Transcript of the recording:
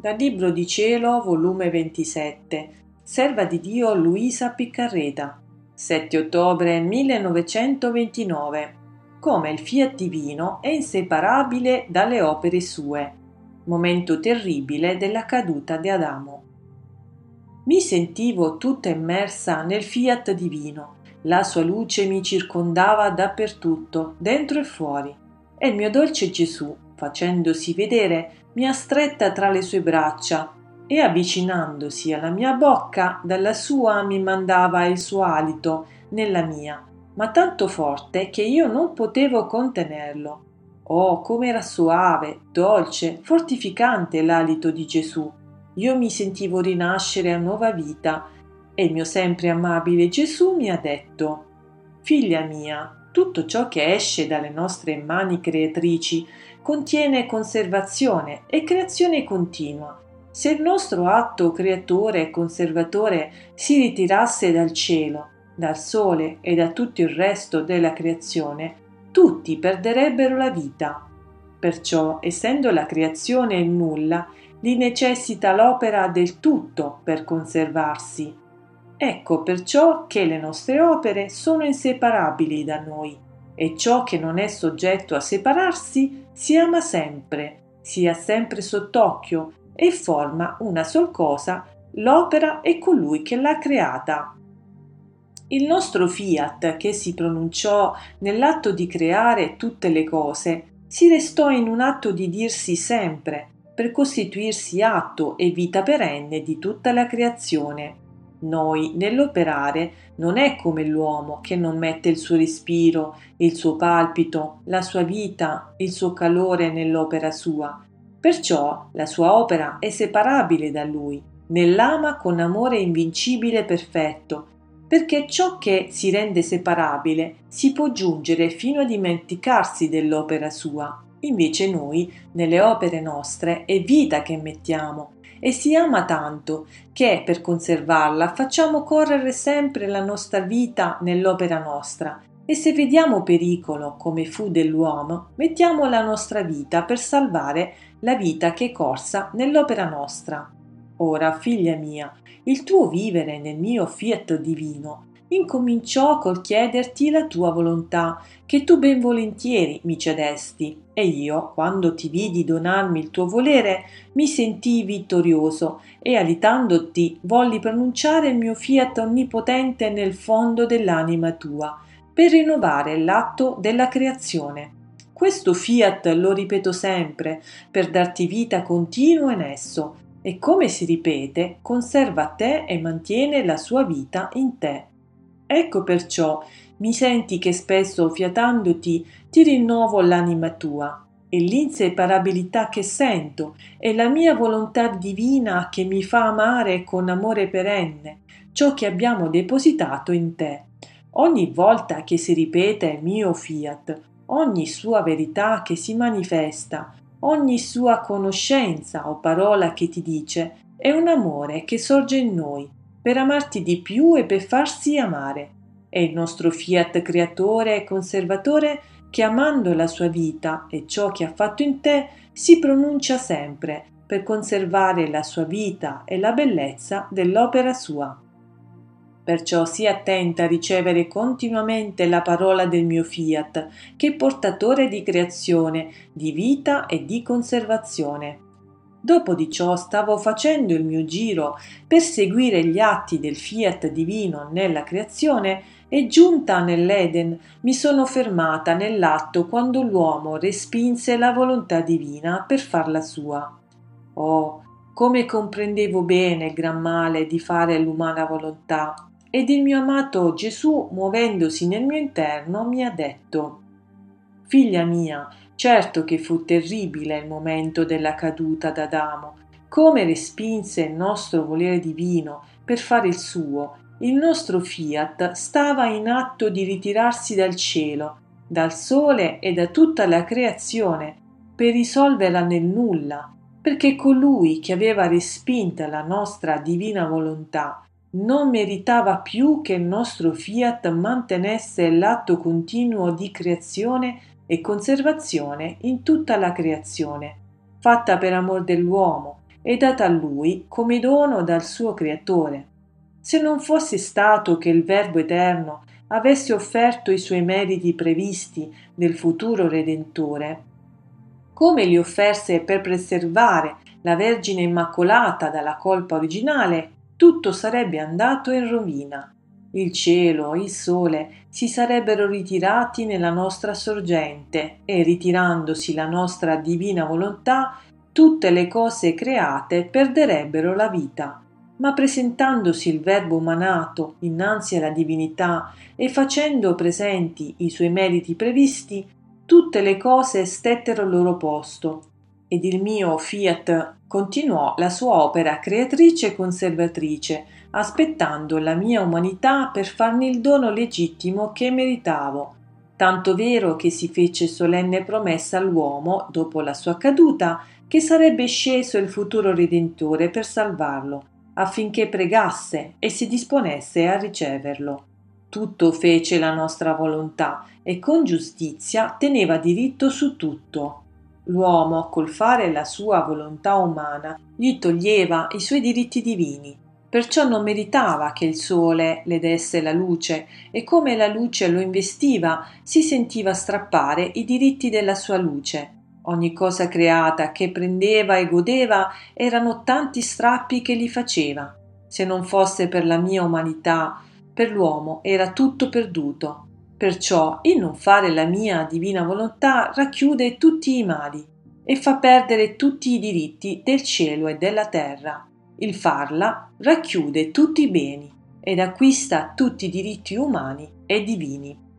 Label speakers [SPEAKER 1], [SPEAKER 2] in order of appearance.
[SPEAKER 1] Dal Libro di Cielo, volume 27, Serva di Dio Luisa Piccarreta, 7 ottobre 1929. Come il fiat divino è inseparabile dalle opere sue. Momento terribile della caduta di Adamo. Mi sentivo tutta immersa nel fiat divino. La sua luce mi circondava dappertutto, dentro e fuori. E il mio dolce Gesù, facendosi vedere, mi ha stretta tra le sue braccia e avvicinandosi alla mia bocca dalla sua mi mandava il suo alito nella mia, ma tanto forte che io non potevo contenerlo. Oh, com'era soave, dolce, fortificante l'alito di Gesù. Io mi sentivo rinascere a nuova vita e il mio sempre amabile Gesù mi ha detto Figlia mia, tutto ciò che esce dalle nostre mani creatrici contiene conservazione e creazione continua. Se il nostro atto creatore e conservatore si ritirasse dal cielo, dal sole e da tutto il resto della creazione, tutti perderebbero la vita. Perciò, essendo la creazione il nulla, li necessita l'opera del tutto per conservarsi. Ecco perciò che le nostre opere sono inseparabili da noi e ciò che non è soggetto a separarsi si ama sempre, si ha sempre sott'occhio e forma una sol cosa, l'opera e colui che l'ha creata. Il nostro fiat, che si pronunciò nell'atto di creare tutte le cose, si restò in un atto di dirsi sempre, per costituirsi atto e vita perenne di tutta la creazione. Noi, nell'operare, non è come l'uomo che non mette il suo respiro, il suo palpito, la sua vita, il suo calore nell'opera sua. Perciò la sua opera è separabile da lui, nell'ama con amore invincibile e perfetto, perché ciò che si rende separabile si può giungere fino a dimenticarsi dell'opera sua. Invece noi, nelle opere nostre, è vita che mettiamo, e si ama tanto che per conservarla facciamo correre sempre la nostra vita nell'opera nostra e se vediamo pericolo come fu dell'uomo mettiamo la nostra vita per salvare la vita che è corsa nell'opera nostra. Ora, figlia mia, il tuo vivere nel mio fiat divino incominciò col chiederti la tua volontà, che tu ben volentieri mi cedesti, e io, quando ti vidi donarmi il tuo volere, mi sentii vittorioso, e alitandoti volli pronunciare il mio fiat onnipotente nel fondo dell'anima tua, per rinnovare l'atto della creazione. Questo fiat lo ripeto sempre, per darti vita continua in esso, e come si ripete, conserva te e mantiene la sua vita in te. Ecco perciò mi senti che spesso fiatandoti ti rinnovo l'anima tua e l'inseparabilità che sento e la mia volontà divina che mi fa amare con amore perenne ciò che abbiamo depositato in te. Ogni volta che si ripete il mio fiat, ogni sua verità che si manifesta, ogni sua conoscenza o parola che ti dice, è un amore che sorge in noi per amarti di più e per farsi amare. È il nostro fiat creatore e conservatore che amando la sua vita e ciò che ha fatto in te si pronuncia sempre per conservare la sua vita e la bellezza dell'opera sua. Perciò sii attenta a ricevere continuamente la parola del mio fiat, che è portatore di creazione, di vita e di conservazione. Dopo di ciò stavo facendo il mio giro per seguire gli atti del fiat divino nella creazione e giunta nell'Eden mi sono fermata nell'atto quando l'uomo respinse la volontà divina per farla sua. Oh, come comprendevo bene il gran male di fare l'umana volontà. Ed il mio amato Gesù, muovendosi nel mio interno, mi ha detto Figlia mia, Certo che fu terribile il momento della caduta d'Adamo, come respinse il nostro volere divino per fare il suo. Il nostro fiat stava in atto di ritirarsi dal cielo, dal sole e da tutta la creazione per risolverla nel nulla, perché colui che aveva respinta la nostra divina volontà non meritava più che il nostro fiat mantenesse l'atto continuo di creazione e conservazione in tutta la creazione, fatta per amor dell'uomo è data a lui come dono dal suo creatore. Se non fosse stato che il Verbo eterno avesse offerto i suoi meriti previsti nel futuro Redentore, come li offerse per preservare la Vergine Immacolata dalla colpa originale, tutto sarebbe andato in rovina. Il cielo, il sole si sarebbero ritirati nella nostra sorgente e ritirandosi la nostra divina volontà, tutte le cose create perderebbero la vita. Ma presentandosi il Verbo umanato innanzi alla divinità e facendo presenti i suoi meriti previsti, tutte le cose stettero al loro posto, ed il mio fiat continuò la sua opera creatrice e conservatrice, aspettando la mia umanità per farmi il dono legittimo che meritavo, tanto vero che si fece solenne promessa all'uomo, dopo la sua caduta, che sarebbe sceso il futuro Redentore per salvarlo, affinché pregasse e si disponesse a riceverlo. Tutto fece la nostra volontà e con giustizia teneva diritto su tutto. L'uomo, col fare la sua volontà umana, gli toglieva i suoi diritti divini, perciò non meritava che il sole le desse la luce e come la luce lo investiva si sentiva strappare i diritti della sua luce. Ogni cosa creata che prendeva e godeva erano tanti strappi che gli faceva. Se non fosse per la mia umanità, per l'uomo era tutto perduto. Perciò il non fare la mia divina volontà racchiude tutti i mali e fa perdere tutti i diritti del cielo e della terra. Il farla racchiude tutti i beni ed acquista tutti i diritti umani e divini.